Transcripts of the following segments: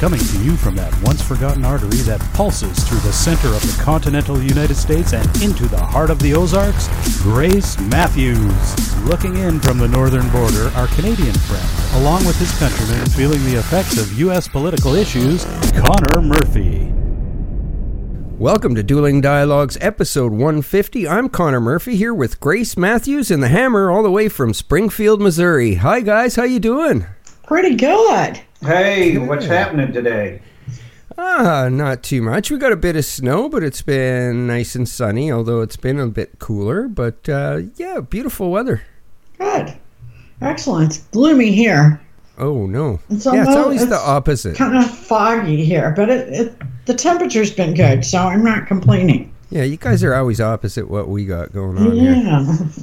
Coming to you from that once forgotten artery that pulses through the center of the continental United States and into the heart of the Ozarks, Grace Matthews. Looking in from the northern border, our Canadian friend, along with his countrymen feeling the effects of U.S. political issues, Connor Murphy. Welcome to Dueling Dialogues, episode 150. I'm Connor Murphy here with Grace Matthews and the Hammer, all the way from Springfield, Missouri. Hi guys, how you doing? Pretty good. Hey, what's happening today? Ah, not too much. We got a bit of snow, but it's been nice and sunny, although it's been a bit cooler. But uh, yeah, beautiful weather. Good. Excellent. It's gloomy here. Oh no! It's yeah, it's always the opposite. Kind of foggy here, but it, it the temperature's been good, so I'm not complaining. Yeah, you guys are always opposite what we got going on here. Yeah,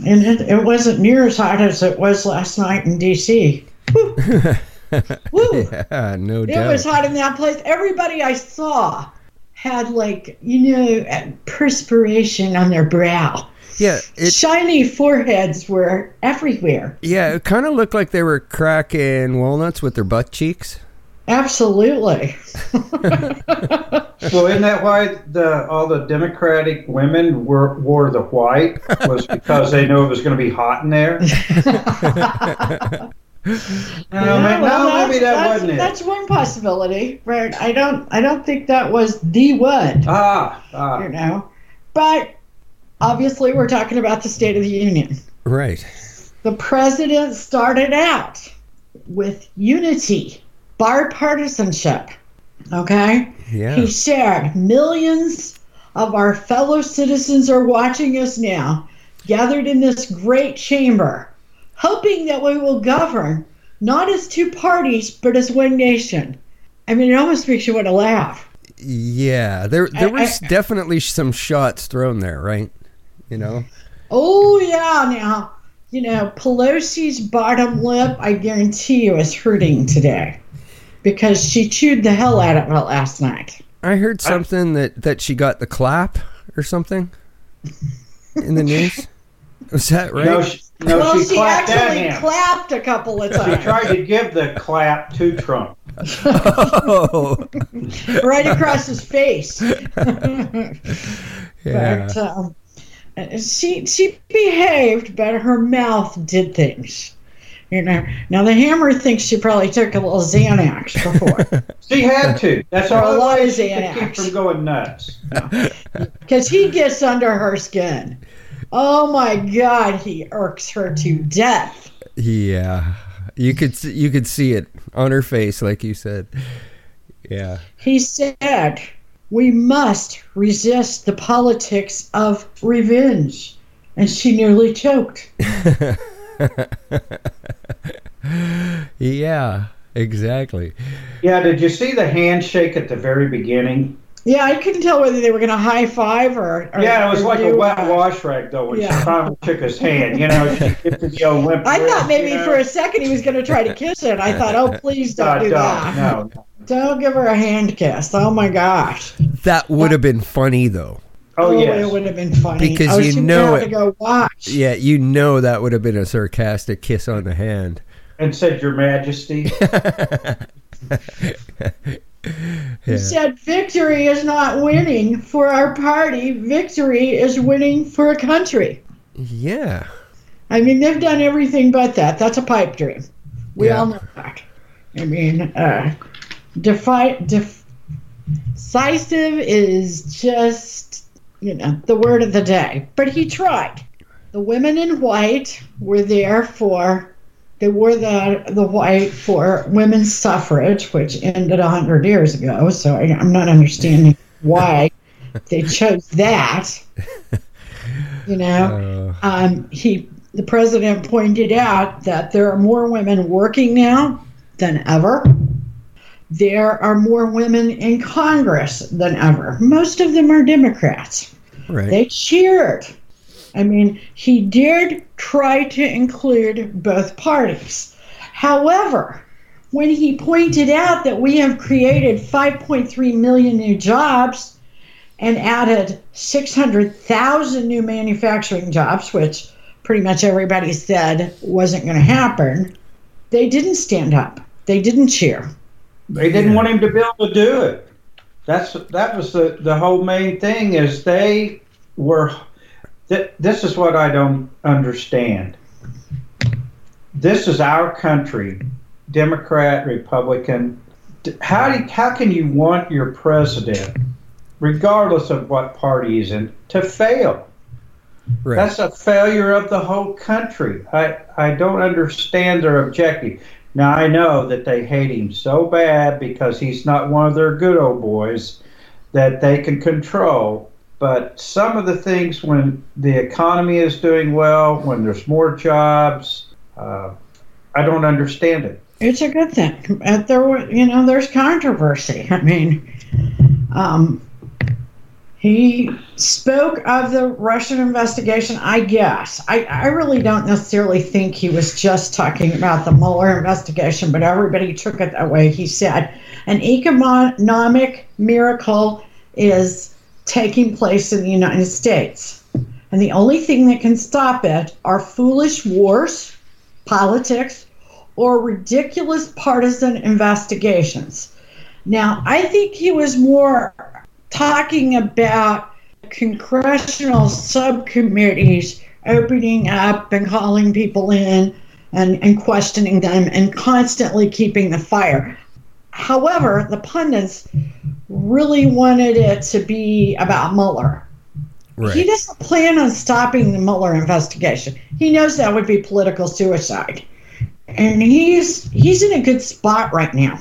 and it, it wasn't near as hot as it was last night in D.C. Woo. Woo. Yeah, no It doubt. was hot in that place. Everybody I saw had like you know uh, perspiration on their brow. yeah, it Shiny foreheads were everywhere. yeah, it kind of looked like they were cracking walnuts with their butt cheeks. Absolutely. Well, isn't that why the all the Democratic women were, wore the white? Was because they knew it was going to be hot in there? No, Yeah, ma- well, no, that's- maybe that that's, wasn't it. That's one possibility, right? I don't, I don't think that was the one, Ah, you ah. know. But obviously, we're talking about the State of the Union. Right. The president started out with unity, bipartisanship. Okay, Yeah. he said millions of our fellow citizens are watching us now, gathered in this great chamber, hoping that we will govern not as two parties but as one nation. I mean, it almost makes you want to laugh. Yeah, there there I- was definitely some shots thrown there, right? You know. Oh yeah, now you know Pelosi's bottom lip. I guarantee you is hurting today because she chewed the hell out of it last night. I heard something that that she got the clap or something in the news. Was that right? No, she, no, well, she, she, clapped at actually him. clapped a couple of times. She tried to give the clap to Trump. oh, right across his face. yeah. But um, she she behaved, but her mouth did things. You know. Now the hammer thinks she probably took a little Xanax before. She had to. That's For a all lot of she could keep from going nuts. because he gets under her skin. Oh my God, he irks her to death. Yeah. You could you could see it on her face, like you said. Yeah. He said, We must resist the politics of revenge. And she nearly choked. Yeah. Exactly. Yeah, did you see the handshake at the very beginning? Yeah, I couldn't tell whether they were going to high five or. or Yeah, it was like a wet uh, wash rag though when yeah. she finally took his hand. You know, she gets the old limp. I wrist, thought maybe you know? for a second he was going to try to kiss it. I thought, oh, please don't No, do don't. that. No, Don't give her a hand kiss. Oh my gosh. That would have been funny though. Oh, yes. it would have been funny. Because I was you know it- to go watch. Yeah, you know that would have been a sarcastic kiss on the hand. and said, "Your Majesty." He Yeah. said, Victory is not winning for our party, victory is winning for a country. Yeah. I mean, they've done everything but that. That's a pipe dream. We Yeah. all know that. I mean, uh, defi- def- decisive is just, you know, the word of the day. But he tried. The women in white were there for, they wore the, the white for women's suffrage, which ended 100 years ago. So I, I'm not understanding why they chose that. You know? Uh, um, he the president pointed out that there are more women working now than ever. There are more women in Congress than ever. Most of them are Democrats. right. They cheered. I mean, he did try to include both parties. However, when he pointed out that we have created 5.3 million new jobs and added 600,000 new manufacturing jobs, which pretty much everybody said wasn't going to happen, they didn't stand up. They didn't cheer. They didn't want him to be able to do it. That's that was the the whole main thing is they were. Th- this is what I don't understand. This is our country, Democrat, Republican. How do how can you want your president, regardless of what party he's in, to fail? Right. That's a failure of the whole country. I, I don't understand their objective. Now, I know that they hate him so bad because he's not one of their good old boys that they can control. But some of the things when the economy is doing well, when there's more jobs, uh, I don't understand it. It's a good thing. There, you know, there's controversy. I mean, um, he spoke of the Russian investigation. I guess I, I really don't necessarily think he was just talking about the Mueller investigation, but everybody took it that way. He said an economic miracle is taking place in the United States, and the only thing that can stop it are foolish wars, politics, or ridiculous partisan investigations. Now, I think he was more talking about congressional subcommittees opening up and calling people in and, and questioning them and constantly keeping the fire. However, the pundits really wanted it to be about Mueller. He doesn't plan on stopping the Mueller investigation. He knows that would be political suicide. And he's he's in a good spot right now,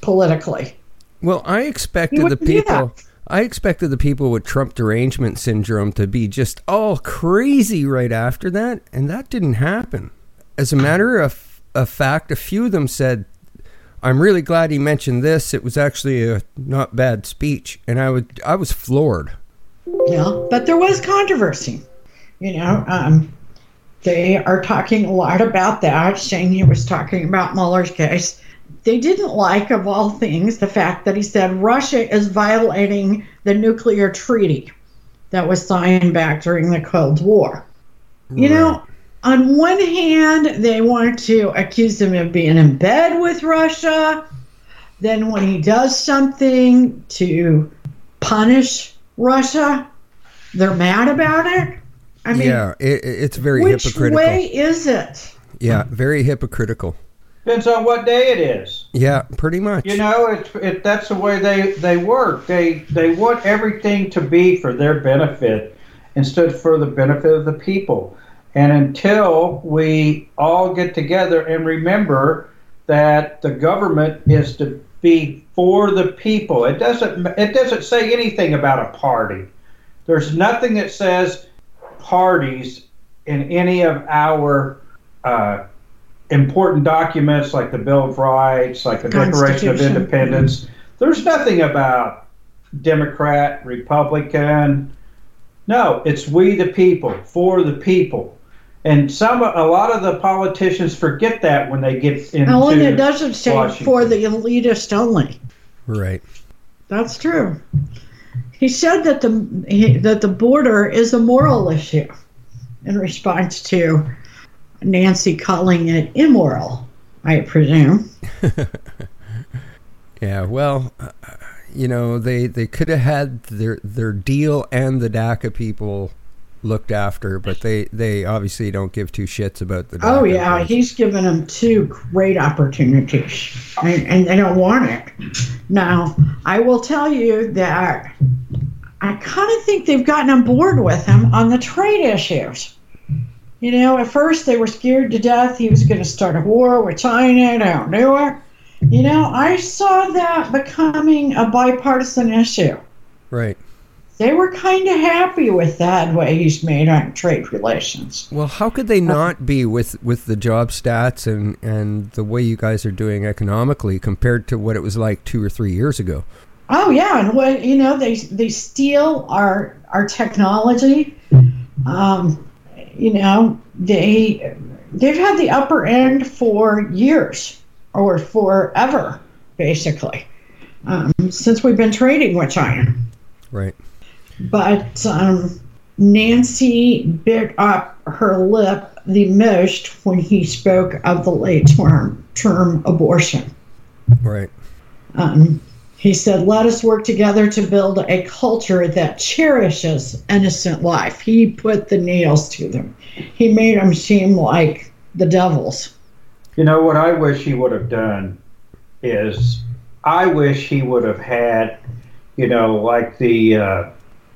politically. Well, I expected the people. I expected the people with Trump derangement syndrome to be just all crazy right after that, and that didn't happen. As a matter of, of fact, a few of them said, "I'm really glad he mentioned this. It was actually a not bad speech," and I would I was floored. Yeah, but there was controversy. You know, um, they are talking a lot about that. Shane he was talking about Mueller's case. They didn't like, of all things, the fact that he said Russia is violating the nuclear treaty that was signed back during the Cold War. You know, on one hand, they want to accuse him of being in bed with Russia. Then, when he does something to punish Russia, they're mad about it. I mean, yeah, it, it- it's very which hypocritical. way is it? Yeah, very hypocritical. Depends on what day it is. Yeah, pretty much. You know, it's it, that's the way they, they work. They they want everything to be for their benefit instead for the benefit of the people. And until we all get together and remember that the government is to be for the people, it doesn't it doesn't say anything about a party. There's nothing that says parties in any of our uh, important documents like the Bill of Rights, like the Declaration of. Independence. There's nothing about Democrat, Republican. No, it's we the people, for the people. And some, a lot of the politicians forget that when they get into. Oh, and it doesn't say Washington. for the elitist only. right. That's true. He said that the he, that the border is a moral issue, in response to Nancy calling it immoral. I presume. Yeah, well, uh, you know, they, they could have had their their deal and the DACA people looked after, but they, they obviously don't give two shits about the. Oh yeah, he's given them two great opportunities, and, and they don't want it. Now, I will tell you that I kind of think they've gotten on board with him on the trade issues. You know, at first they were scared to death he was going to start a war with China. They don't. You know, I saw that becoming a bipartisan issue. right. They were kind of happy with that way he's made on trade relations. Well, how could they not be with, with the job stats and, and the way you guys are doing economically compared to what it was like two or three years ago? Oh yeah, and what you know, they they steal our our technology. Um, you know, they they've had the upper end for years or forever, basically, um, since we've been trading with China. Right. But um, Nancy bit up her lip the most when he spoke of the late term term abortion. Right. Um, he said, Let us work together to build a culture that cherishes innocent life. He put the nails to them, he made them seem like the devils. You know what I wish he would have done is I wish he would have had, you know, like the uh,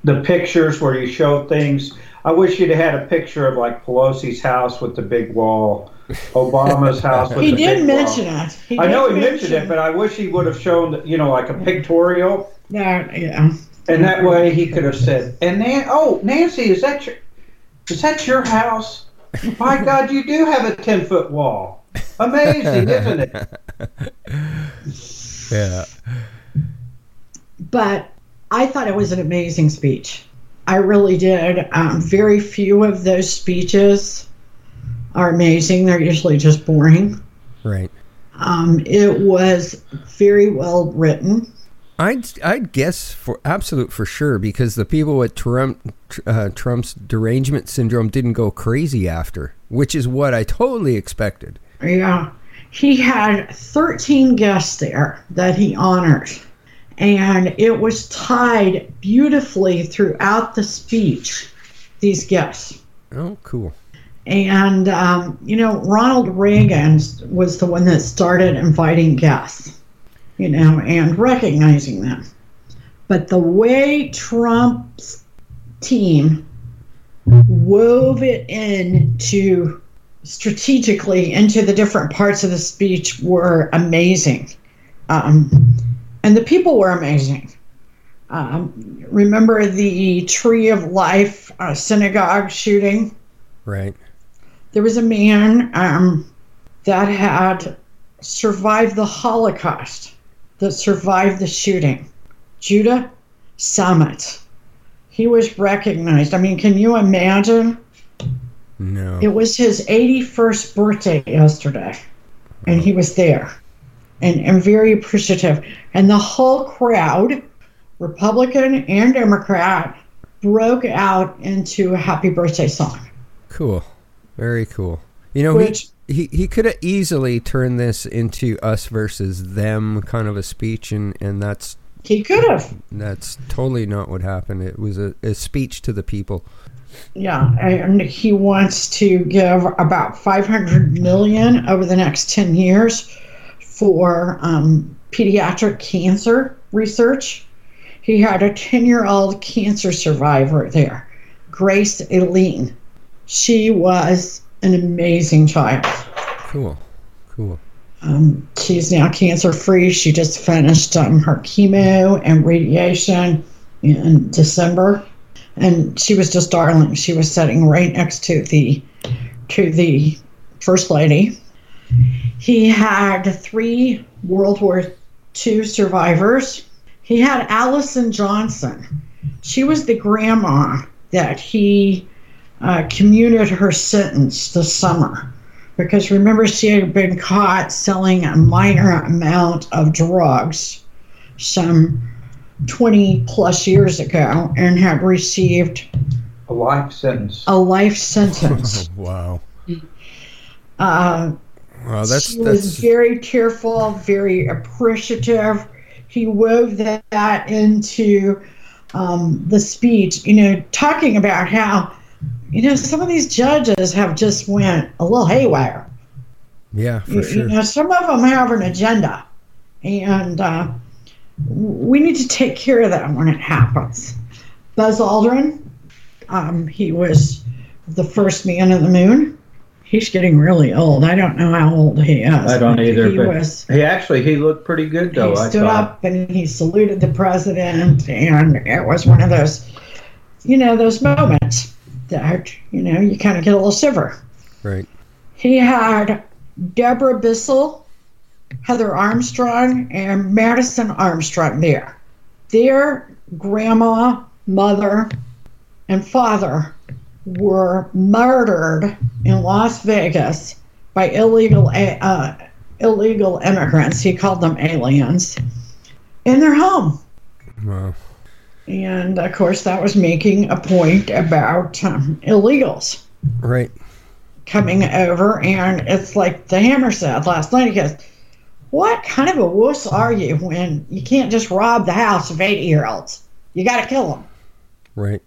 the pictures where you show things. I wish he'd had a picture of like Pelosi's house with the big wall, Obama's house with He the did big mention it. I know did he mentioned it, but I wish he would have shown, you know, like a pictorial, that, yeah. and that way he could have said, "And Nan- oh, Nancy, is that your is that your house? My God, you do have a ten foot wall. Amazing, isn't it?" Yeah. but I thought it was an amazing speech. I really did. Um, very few of those speeches are amazing. They're usually just boring. Right. Um, it was very well written. I'd I'd guess for absolute for sure because the people with Trump uh, Trump's derangement syndrome didn't go crazy after, which is what I totally expected. Yeah. He had 13 guests there that he honored. And it was tied beautifully throughout the speech, these gifts. Oh, cool. And, um, you know, Ronald Reagan was the one that started inviting guests, you know, and recognizing them. But the way Trump's team wove it into strategically into the different parts of the speech were amazing. Um, and the people were amazing. Um, remember the Tree of Life uh, synagogue shooting? Right. There was a man um, that had survived the Holocaust, that survived the shooting. Judah Samet. He was recognized. I mean, can you imagine? No. It was his 81st birthday yesterday, and he was there and, and very appreciative. And the whole crowd, Republican and Democrat, broke out into a happy birthday song. Cool. Very cool. You know, Which- he, he, he could have easily turned this into us versus them kind of a speech, and, and that's He could have. that's totally not what happened. It was a, a speech to the people. Yeah, and he wants to give about 500 million over the next 10 years for um, pediatric cancer research. He had a 10 year old cancer survivor there, Grace Eline. She was an amazing child. Cool. Cool. Um, she's now cancer free. She just finished um, her chemo and radiation in December, and she was just darling. She was sitting right next to the to the first lady. He had three World War II survivors. He had Allison Johnson. She was the grandma that he uh, commuted her sentence this summer because remember she had been caught selling a minor amount of drugs some 20 plus years ago and had received A life sentence. a life sentence. wow. Uh, Wow, that's she was very tearful, very appreciative. He wove that, that into um, the speech, you know, talking about how, you know, some of these judges have just went a little haywire. yeah, for You- sure. You know, some of them have an agenda, and uh, we need to take care of that when it happens. Buzz Aldrin, um, he was the first man on the moon. He's getting really old. I don't know how old he is. I don't either, He but was. he actually he looked pretty good though. he I stood thought. up and he saluted the president, and it was one of those, you know, those moments that you know you kind of get a little shiver. right. He had Deborah Bissell, Heather Armstrong, and Madison Armstrong there. Their grandma, mother, and father were murdered in Las Vegas by illegal uh, illegal immigrants. He called them aliens in their home. Wow. And of course, that was making a point about um, illegals Right. coming over, and it's like the Hammer said last night. He goes, what kind of a wuss are you when you can't just rob the house of 80 year olds? You got to kill them. Right.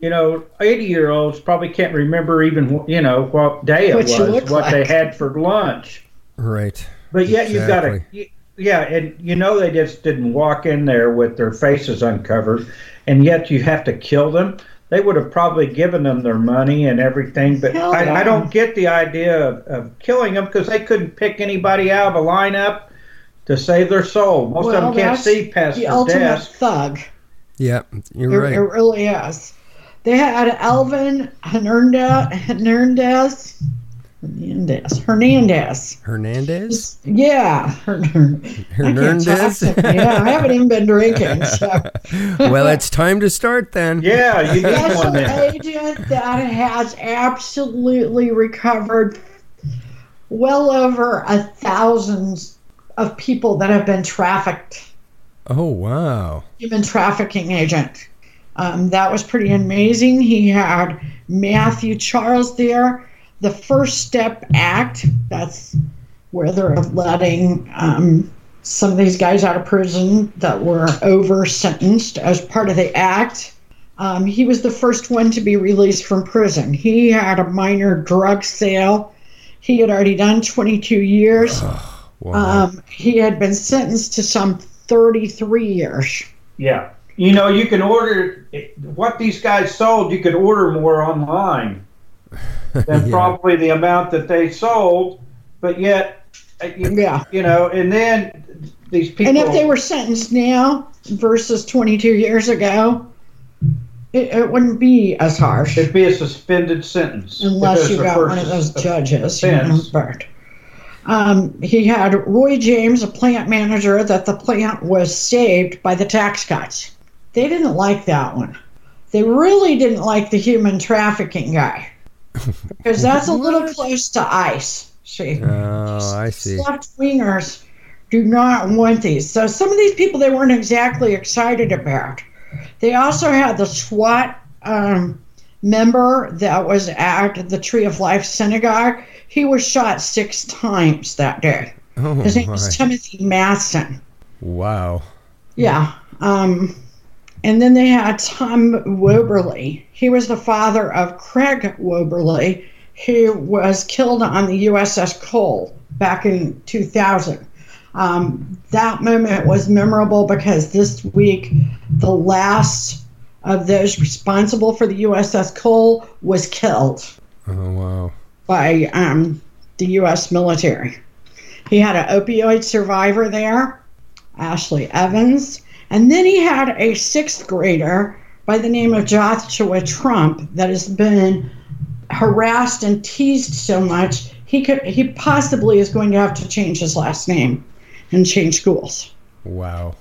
You know, 80 year olds probably can't remember even, you know, what day it What was, look what they had for lunch. Right. But yet you've got to, yeah, and you know they just didn't walk in there with their faces uncovered, and yet you have to kill them. They would have probably given them their money and everything, but I. I don't get the idea of, of killing them because they couldn't pick anybody out of a lineup to save their soul. Most of them can't see past The their ultimate desk. thug. Yeah, It, you're it right. really is. They had Alvin Hernandez. Hernandez. Hernandez. Hernandez. Hernandez? Yeah. Hernandez? I can't talk to- yeah, I haven't even been drinking. So. well, it's time to start then. Yeah, you need one special then. agent that has absolutely recovered well over a thousand of people that have been trafficked. Oh, wow. Human trafficking agent. Um, that was pretty amazing. He had Matthew Charles there. The First Step Act, that's where they're letting um, some of these guys out of prison that were over sentenced as part of the act. Um, he was the first one to be released from prison. He had a minor drug sale. He had already done 22 years. Wow. Um, he had been sentenced to some 33 years. Yeah. You know, you can order what these guys sold. You could order more online than Yeah. probably the amount that they sold, but yet, uh, you, Yeah. you know, and then these people. And if they were sentenced now versus 22 years ago, it, it wouldn't be as harsh it'd be a suspended sentence unless you got one of those judges. You know, offense. but, um, he had Roy James, a plant manager, that the plant was saved by the tax cuts. They didn't like that one. They really didn't like the human trafficking guy because that's a little close to ice. See. Oh, I see. left wingers do not want these. So some of these people they weren't exactly excited about. They also had the SWAT um, member that was at the Tree of Life Synagogue. He was shot six times that day. Oh, His name was. Timothy Matson. Wow. Yeah. Um, and then they had Tom Wibberley. He was the father of Craig Wibberley, who was killed on the USS Cole back in 2000. Um, that moment was memorable because this week, the last of those responsible for the USS Cole was killed Oh, wow. by um, the U.S. military. He had an opioid survivor there, Ashley Evans, and then he had a sixth grader by the name of Joshua Trump that has been harassed and teased so much he could he possibly is going to have to change his last name and change schools. Wow.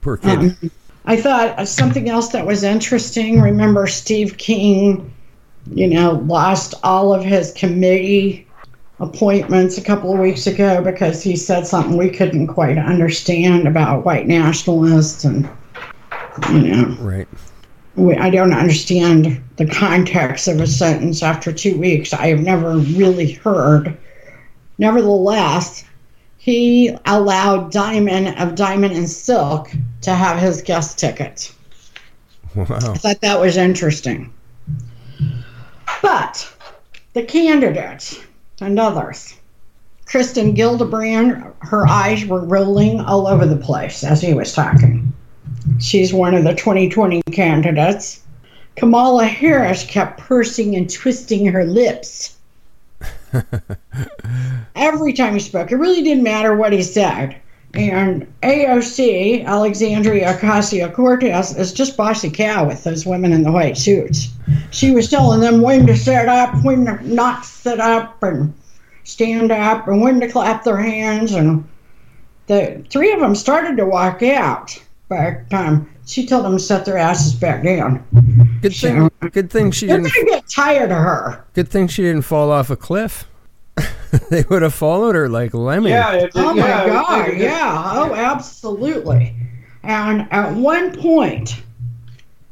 Poor kid. Um, I thought something else that was interesting. Remember, Steve King, you know, lost all of his committee appointments a couple of weeks ago because he said something we couldn't quite understand about white nationalists and, you know, right. we, I don't understand the context of a sentence after two weeks. I have never really heard. Nevertheless, he allowed Diamond of Diamond and Silk to have his guest ticket Wow. I thought that was interesting. But the candidates and others, Kirsten Gillibrand, her eyes were rolling all over the place as he was talking. She's one of the 2020 candidates. Kamala Harris kept pursing and twisting her lips. Every time he spoke, it really didn't matter what he said. And AOC, Alexandria Ocasio Cortez, is just bossy cow with those women in the white suits. She was telling them when to sit up, when to not sit up, and stand up, and when to clap their hands. And the three of them started to walk out, but um, she told them to set their asses back down. Good thing. Good thing she They're didn't. going to get tired of her. Good thing she didn't fall off a cliff. they would have followed her like Lemmy. Yeah. It, Oh yeah, my it- God! it- Yeah. Oh, absolutely. And at one point,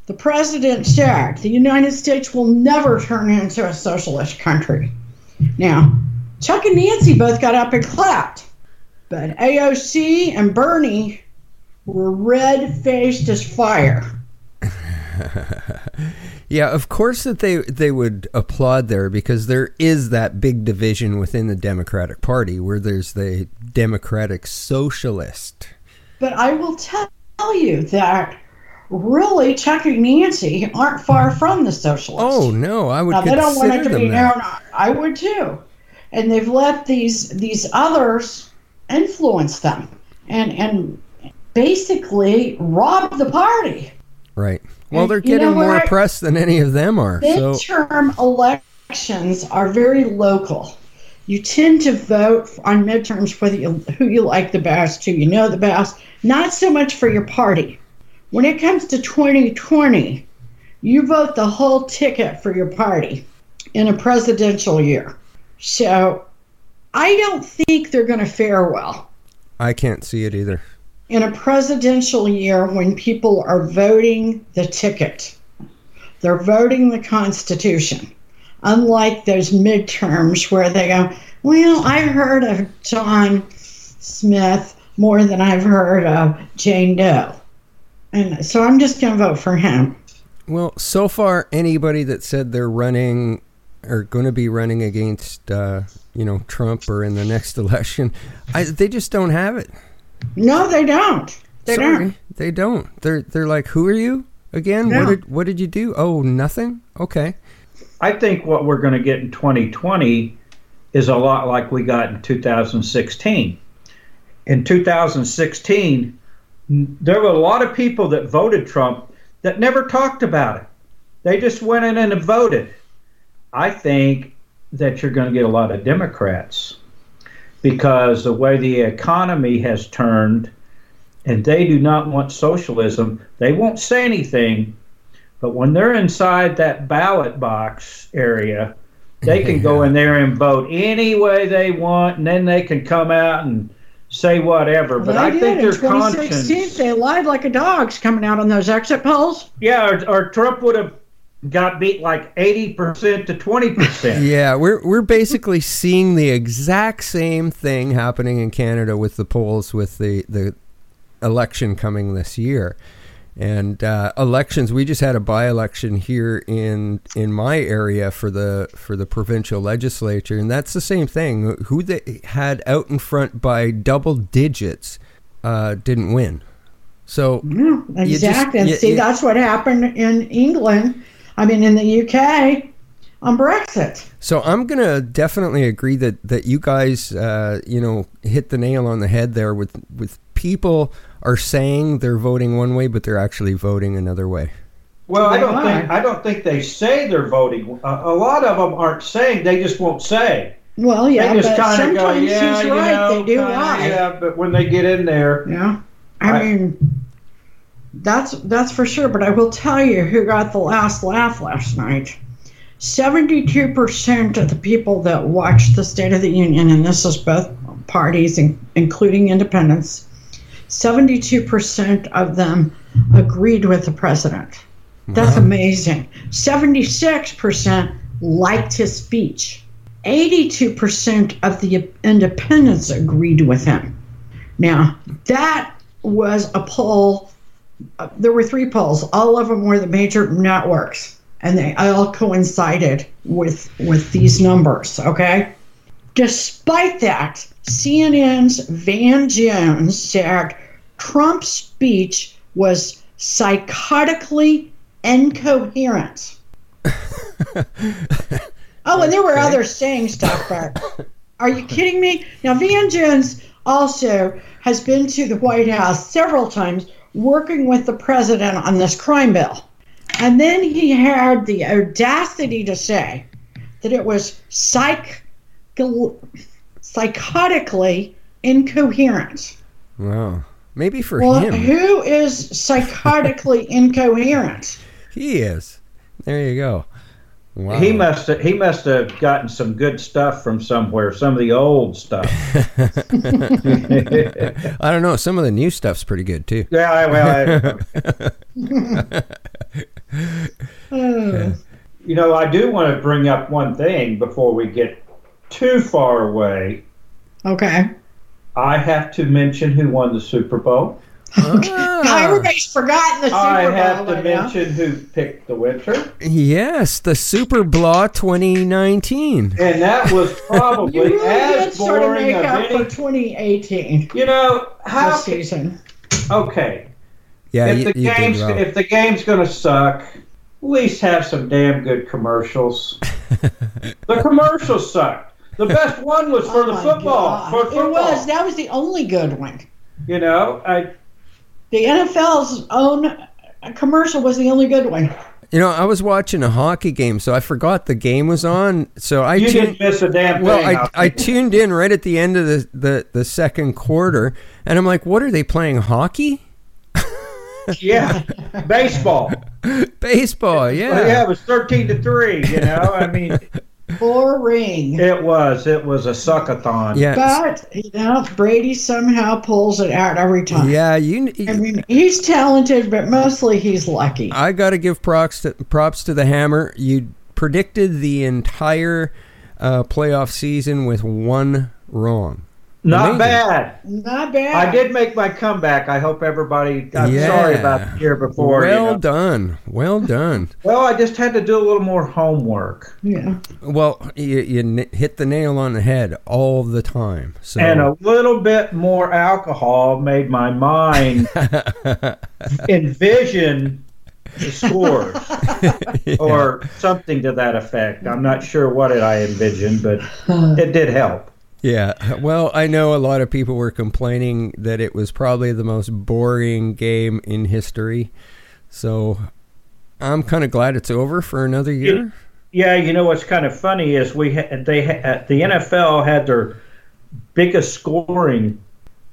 the president said the United States will never turn into a socialist country. Now, Chuck and Nancy both got up and clapped. But AOC and Bernie were red faced as fire. Yeah, of course that they they would applaud there because there is that big division within the Democratic Party where there's the Democratic Socialist. But I will tell you that really Chuck and Nancy aren't far hmm. from the socialists. Oh no, I would now, they don't want it to be known. I would too. And they've let these these others influence them and and basically rob the party. Right. Well, they're you know getting more press than any of them are. So Midterm elections are very local. You tend to vote on midterms for the, who you like the best, who you know the best, not so much for your party. When it comes to 2020, you vote the whole ticket for your party in a presidential year. So I don't think they're going to fare well I can't see it either. In a presidential year when people are voting the ticket. They're voting the Constitution. Unlike those midterms where they go, Well, I've heard of John Smith more than I've heard of Jane Doe. And so I'm just going to vote for him. Well, so far, anybody that said they're running or going to be running against, uh, you know, Trump or in the next election, I, they just don't have it. No, they don't. They Sorry, don't. they don't. They're they're like, who are you again? Yeah. What did what did you do? Oh, nothing. Okay. I think what we're going to get in 2020 is a lot like we got in 2016. In 2016, there were a lot of people that voted Trump that never talked about it. They just went in and voted. I think that you're going to get a lot of Democrats because the way the economy has turned and they do not want socialism, they won't say anything but when they're inside that ballot box area, they can go in there and vote any way they want, and then they can come out and say whatever. But They I think in their 2016, conscience, they lied like a dog's coming out on those exit polls. yeah, or, or Trump would have got beat like eighty percent to twenty percent. Yeah, we're we're basically seeing the exact same thing happening in Canada with the polls with the the election coming this year. And uh, elections, we just had a by-election here in in my area for the for the provincial legislature, and that's the same thing. Who they had out in front by double digits uh, didn't win. So Yeah, just- exactly. and you- see, you- that's what happened in England. I mean, in the UK on Brexit. So I'm gonna definitely agree that that you guys, uh, you know, hit the nail on the head there. With with people are saying they're voting one way, but they're actually voting another way. Well, I don't think I don't think they say they're voting. A, a lot of them aren't saying; they just won't say. Well, yeah, they just but kind of go, sometimes "Yeah, he's right. know, they do lie. Yeah, but when they get in there, Yeah. I I- mean, that's that's for sure. But I will tell you who got the last laugh last night. Seventy-two percent of the people that watched the State of the Union, and this is both parties, including independents, seventy-two percent of them agreed with the president. That's amazing. Seventy-six percent liked his speech. Eighty-two percent of the independents agreed with him. Now, that was a poll. Uh, there were three polls. All of them were the major networks, and they all coincided with with these numbers. Okay. Despite that, CNN's Van Jones said Trump's speech was psychotically incoherent. oh, and there were other saying stuff, but are you kidding me? Now, Van Jones also has been to the White House several times working with the president on this crime bill. And then he had the audacity to say that it was psych, psychotically incoherent. Wow, maybe for Well, him, who is psychotically incoherent? he is. There you go. Wow. he must have, he must have gotten some good stuff from somewhere. Some of the old stuff. I don't know. Some of the new stuff's pretty good too. yeah, I- well, I, you know, I do want to bring up one thing before we get too far away. okay. I have to mention who won the Super Bowl. Ah, Everybody's forgotten the Super I Bowl. have to by now. mention who picked the winter, yes, the Super Blah 2019. and that was probably You really did as sort of boring make of up for any. 2018 You know how? this season. Okay, Yeah, if you, the you did game's well. if the game's gonna suck, at least have some damn good commercials. the commercials sucked. The best one was for Oh the football. God. For football, It was. That was the only good one. you know, I The NFL's own commercial was the only good one. You know, I was watching a hockey game, so I forgot the game was on. So I you tuned. didn't miss a damn thing. I, I'll I tuned in right at the end of the, the, the second quarter, and I'm like, "What are they playing? Hockey, yeah, baseball. baseball? Yeah, Well, yeah, it was thirteen to three. You know, I mean, Boring. it was it was a suckathon. yeah, But, you know, Brady somehow pulls it out every time. yeah. You, I mean, he's talented, but mostly he's lucky. I got to give props to, props to the Hammer. You predicted the entire uh, playoff season with one wrong. Not Amazing. bad. Not bad. I did make my comeback. I hope everybody. I'm Yeah. sorry about the year before. you well know. done, well done. Well, I just had to do a little more homework Yeah. Well, you, you hit the nail on the head all the time. So and a little bit more alcohol made my mind envision the scores or something to that effect. I'm not sure what it I envisioned, but it did help. Yeah. Well, I know a lot of people were complaining that it was probably the most boring game in history. So I'm kind of glad it's over for another year. Yeah, you know what's kind of funny is we ha- they ha- the NFL had their biggest scoring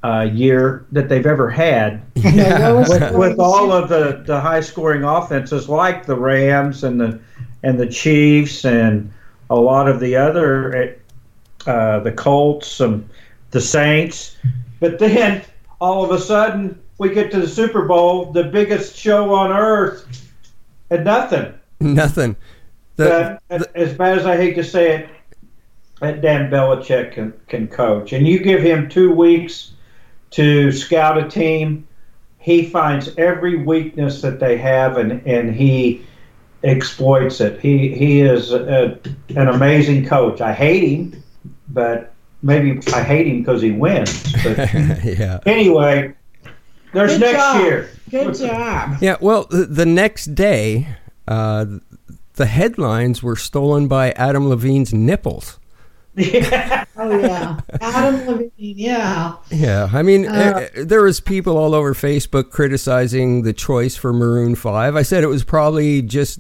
uh, year that they've ever had with, with all of the, the high scoring offenses like the Rams and the and the Chiefs and a lot of the other uh, the Colts and the Saints, but then all of a sudden we get to the Super Bowl, the biggest show on earth, and nothing. Nothing. The, But as bad as I hate to say it, that Dan Belichick can, can coach, and you give him two weeks to scout a team, he finds every weakness that they have, and, and he exploits it. He he is a, an amazing coach. I hate him, but maybe I hate him because he wins. But yeah. anyway, there's Good next job. year. Good job. Yeah. Well, the, the next day, uh, the headlines were stolen by Adam Levine's nipples. Yeah. Oh, yeah. Adam Levine, yeah. Yeah, I mean, Uh, uh, there was people all over Facebook criticizing the choice for Maroon Five. I said it was probably just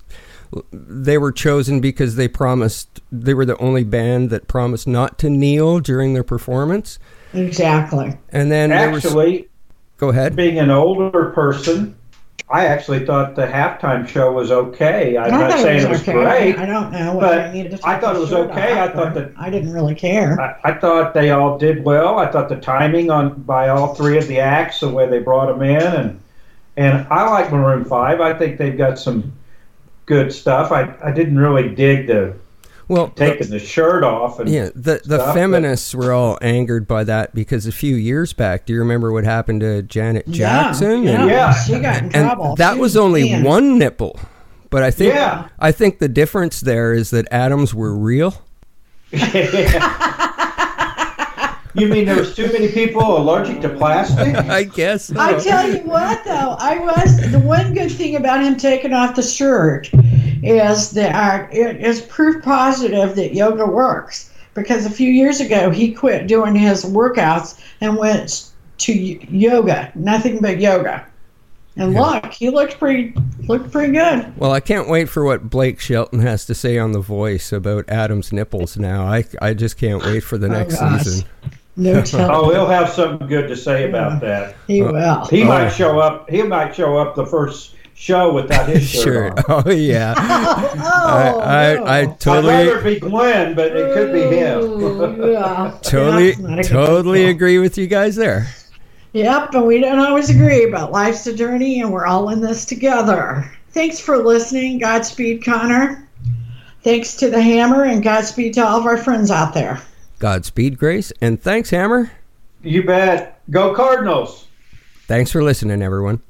they were chosen because they promised they were the only band that promised not to kneel during their performance. Exactly. And then there was Actually, go ahead. being an older person, I actually thought the halftime show was okay. I'm I not saying it was okay. great. I don't know. but I, to I thought it was shirt okay. I thought that- I didn't really care. I, I thought they all did well. I thought the timing on by all three of the acts, the way they brought them in, and and I like Maroon Five. I think they've got some good stuff. I, I didn't really dig the Well, taking the shirt off and yeah, the the stuff, but- feminists were all angered by that because a few years back, do you remember what happened to Janet Jackson? Yeah, And- Yeah. she got in trouble and that She was only banned. one nipple. But I think Yeah. I think the difference there is that Adams were real. you mean there was too many people allergic to plastic? I guess. So. I tell you what, though, I was the one good thing about him taking off the shirt is that uh, it is proof positive that yoga works. Because a few years ago, he quit doing his workouts and went to yoga, nothing but yoga. And Yeah. look, he looked pretty looked pretty good. Well, I can't wait for what Blake Shelton has to say on The Voice about Adam's nipples now. I, I just can't wait for the Oh, next gosh. season. No oh, telling. oh, he'll have something good to say about that. he will. He Oh. might show up. He might show up the first show without his shirt Sure. on. Oh yeah. Oh, I, no. I, I I'd totally rather be Glenn, but it could be him. yeah. totally That's not a good totally thing. agree with you guys there. Yep, but we don't always agree, but life's a journey and we're all in this together. Thanks for listening. Godspeed, Connor. Thanks to the Hammer and Godspeed to all of our friends out there. Godspeed, Grace, and thanks, Hammer. You bet. Go Cardinals. Thanks for listening, everyone.